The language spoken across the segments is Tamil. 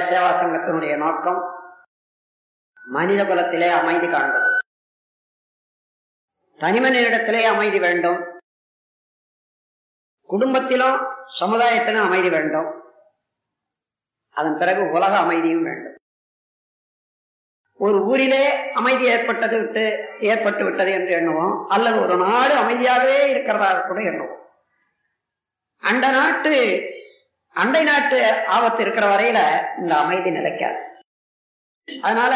சேவா சங்கத்தினுடைய நோக்கம் மனித குலத்திலே அமைதி காண்பது. தனிமனிடத்திலே அமைதி வேண்டும். குடும்பத்திலும் சமுதாயத்திலும் அமைதி வேண்டும். அதன் பிறகு உலக அமைதியும் வேண்டும். ஒரு ஊரிலே அமைதி ஏற்பட்டது விட்டு ஏற்பட்டு விட்டது என்று எண்ணுவோம். அல்லது ஒரு நாடு அமைதியாகவே இருக்கிறதாக கூட எண்ணுவோம். அந்த நாட்டு அண்டை நாட்டு ஆபத்து இருக்கிற வரையில இந்த அமைதி நிலைக்காது. அதனால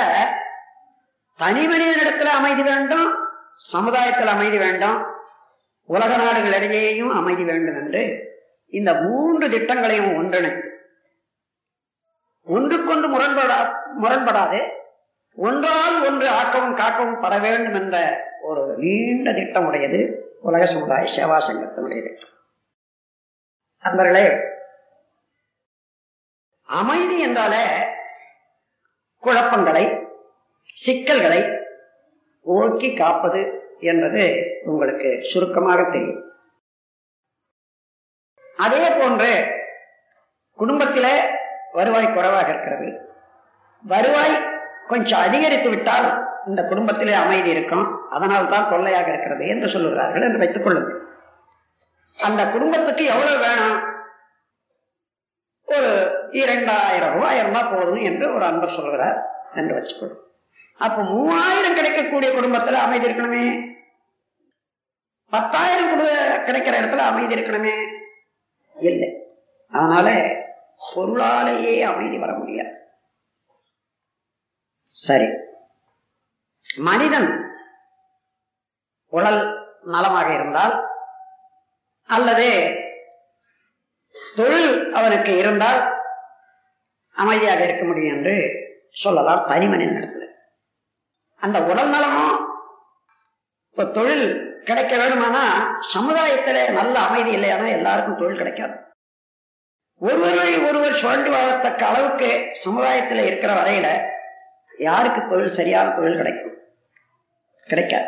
தனி மனிதனிடத்துல அமைதி வேண்டும் சமுதாயத்தில் அமைதி வேண்டும் உலக நாடுகளிடையேயும் அமைதி வேண்டும் என்று இந்த மூன்று திட்டங்களையும் ஒன்றிணைத்து. ஒன்றுக்கொன்று முரண்படா முரண்படாது ஒன்றால் ஒன்று ஆக்கவும் காக்கவும் பட வேண்டும் என்ற ஒரு நீண்ட திட்டம் உடையது உலக சமுதாய சேவா சங்கத்தினுடைய திட்டம் அன்பர்களே அமைதி என்றாலே குழப்பங்களை சிக்கல்களை ஓக்கி காப்பது என்பது உங்களுக்கு சுருக்கமாக தெரியும். அதே போன்று குடும்பத்திலே வருவாய் குறைவாக இருக்கிறது. வருவாய் கொஞ்சம் அதிகரித்து விட்டால் இந்த குடும்பத்திலே அமைதி இருக்கும். அதனால் தான் தொல்லையாக இருக்கிறது என்று சொல்லுகிறார்கள் என்று வைத்துக் கொள்ளுங்கள். அந்த குடும்பத்துக்கு எவ்வளவு வேணும் இரண்டாயிரம் ரூபாய் இருந்தா போதும் என்று ஒரு அன்பர் சொல்கிறார். என்று வச்சுக்கணும் அப்ப மூவாயிரம் கிடைக்கக்கூடிய குடும்பத்துல அமைதி இருக்கணுமே. பத்தாயிரம் கிடைக்கிற இடத்துல அமைதி இருக்கணுமே. இல்லை. அதனால பொருளாலேயே அமைதி வர முடியாது. சரி. மனிதன் உடல் நலமாக இருந்தால் அல்லது தொழில் அவனுக்கு இருந்தால் அமைதியாக இருக்க முடியும் என்று சொல்லலாம் தனிமனின் இடத்துல. அந்த உடல் நலமும் இப்ப தொழில் கிடைக்க வேணுமானா சமுதாயத்தில நல்ல அமைதி இல்லையானா எல்லாருக்கும் தொழில் கிடைக்காது. ஒருவரை ஒருவர் சுழண்டு வாழத்தக்க அளவுக்கு சமுதாயத்தில் இருக்கிற வரையில யாருக்கு தொழில் சரியான தொழில் கிடைக்கும்? கிடைக்காது.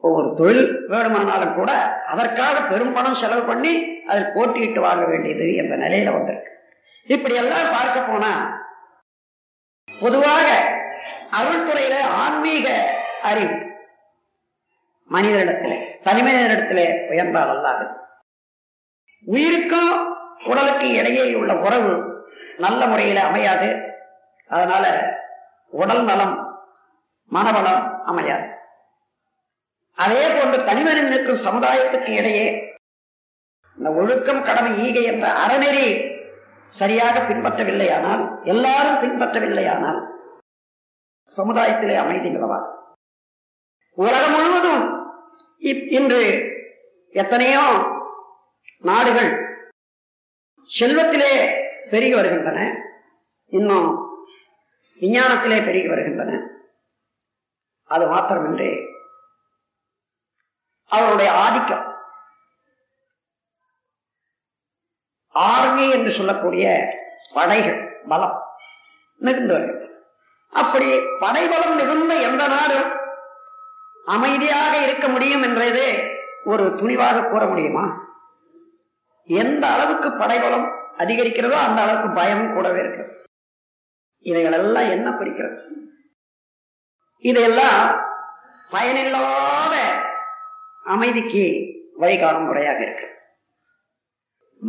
ஒவ்வொரு தொழில் வேணுமானாலும் கூட அதற்காக பெரும் பணம் செலவு பண்ணி அதில் போட்டியிட்டு வாங்க வேண்டியது என்ற நிலையில வந்திருக்கு. இப்படி எல்லாம் பார்க்க போனா பொதுவாக அருள்துறையில ஆன்மீக அறிவு மனிதனிடத்திலே தனிமனிதனிடத்திலே உயர்ந்தால் அல்லாது. உயிருக்கும் உடலுக்கு இடையே உள்ள உறவு நல்ல முறையில அமையாது. அதனால உடல் நலம் மனவளம் அமையாது. அதே போன்று தனிமனிதனுக்கும் சமுதாயத்துக்கு இடையே இந்த ஒழுக்கம் கடமை ஈகை என்ற அறநெறி சரியாக பின்பற்றவில்லையானால் எல்லாரும் பின்பற்றவில்லையானால் சமுதாயத்திலே அமைதி நிலவாது. உலகம் முழுவதும் இன்று எத்தனையோ நாடுகள் செல்வத்திலே பெருகி வருகின்றன இன்னும் விஞ்ஞானத்திலே பெருகி வருகின்றன. அது மாத்திரமின்றி அவருடைய ஆதிக்கம் ஆர்மி என்று சொல்லக்கூடிய படைகள் பலம் மிகுந்து வருகின்றன அப்படி படைபலம் மிகுந்த எந்த நாடும் அமைதியாக இருக்க முடியும் என்றதே ஒரு துணிவாக கூற முடியுமா? எந்த அளவுக்கு படைபலம் அதிகரிக்கிறதோ அந்த அளவுக்கு பயமும் கூடவே இருக்கு. இவைகளெல்லாம் என்ன பிடிக்கிறது இதையெல்லாம் பயனில்லாத அமைதிக்கு வழிகாணும் முறையாக இருக்கு.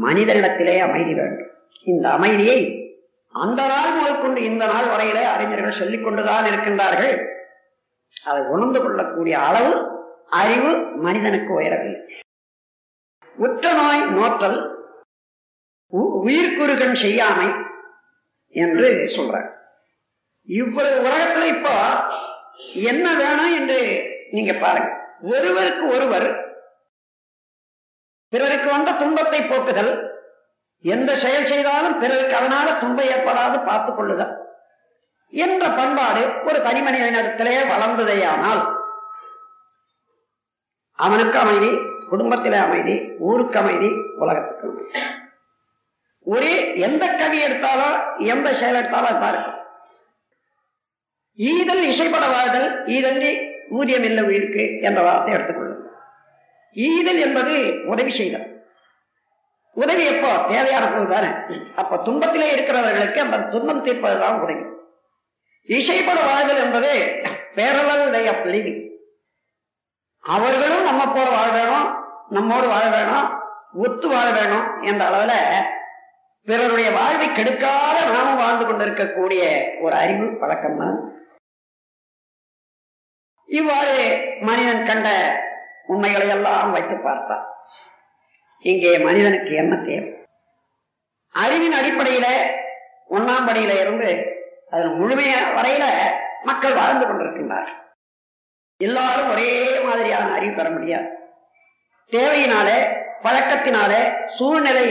மனிதனிடத்திலே அமைதி வேண்டும். இந்த அமைதியை அந்த நாள் முதற்கொண்டு இந்த நாள் வரையில அறிஞர்கள் சொல்லிக் கொண்டுதான் இருக்கின்றார்கள். அதை உணர்ந்து கொள்ளக்கூடிய அளவு அறிவு மனிதனுக்கு உயரவில்லை. உற்ற நோய் நோற்றல் உயிர்க்குறுகன் செய்யாமை என்று சொல்றாங்க. இவ்வளவு உலகத்துல இப்போ என்ன வேணும் என்று நீங்க பாருங்க. ஒருவருக்கு ஒருவர் பிறருக்கு வந்த துன்பத்தை போக்குதல். எந்த செயல் செய்தாலும் பிறருக்கு அதனால துன்பம் ஏற்படாது பார்த்துக் கொள்ளுதல் என்ற பண்பாடு ஒரு தனி மனிதனிடத்திலே வளர்ந்ததேயானால் அவனுக்கு அமைதி குடும்பத்திலே அமைதி ஊருக்கு அமைதி உலகத்துக்கு அமைதி. ஒரே எந்த கவி எடுத்தாலோ எந்த செயல் எடுத்தாலோ அதான் இருக்கும். ஈதல் இசைப்பட வாழ்தல் ஈதன்றி ஊதியம் இல்லை உயிருக்கு என்ற வார்த்தை எடுத்துக்கொள்ளும் ஈதல் என்பது உதவி செய்தல். உதவி எப்போ தேவையான போது தானே? அப்ப துன்பத்திலே இருக்கிறவர்களுக்கு அந்த துன்பம் தீர்ப்பதுதான் உதவி. இசைப்பட வாழ்தல் என்பது பேரளவு வே ஆஃப் லிவிங் அவர்களும் நம்ம போல வாழ வேணும் நம்மோடு வாழ வேணும் ஒத்து வாழ வேணும் என்ற அளவுல பிறருடைய வாழ்வை கெடுக்காத நாமும் வாழ்ந்து கொண்டிருக்கக்கூடிய ஒரு அறிவு பழக்கம் தான் இவ்வாறு மனிதன் கண்ட உண்மைகளை எல்லாம் வைத்து பார்த்தான் இங்கே மனிதனுக்கு என்ன தேவை? அறிவின் அடிப்படையில ஒன்னாம் படியில இருந்து அதன் முழுமைய வரையில மக்கள் வாழ்ந்து கொண்டிருக்கின்றார்கள் எல்லாரும் ஒரே மாதிரியான அறிவு பெற முடியாது. தேவையினாலே பழக்கத்தினாலே சூழ்நிலை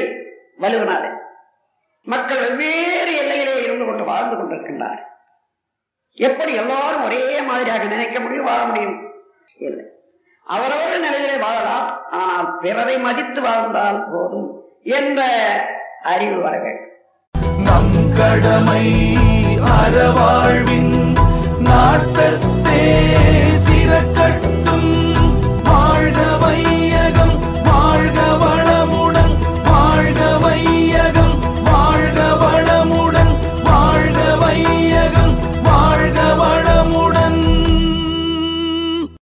வலுவினாலே மக்கள் வெவ்வேறு எல்லையிலே இருந்து கொண்டு வாழ்ந்து கொண்டிருக்கின்றார். எப்படி எல்லாரும் ஒரே மாதிரியாக நினைக்க முடியும் வாழ முடியும்? இல்லை. அவரவர்கள் நிலையிலே வாழலாம். ஆனால் பிறரை மதித்து வாழ்ந்தால் போதும் என்ற அறிவு வர வேண்டும். நம் கடமை அறவாழ்வின் நாட்டத்தே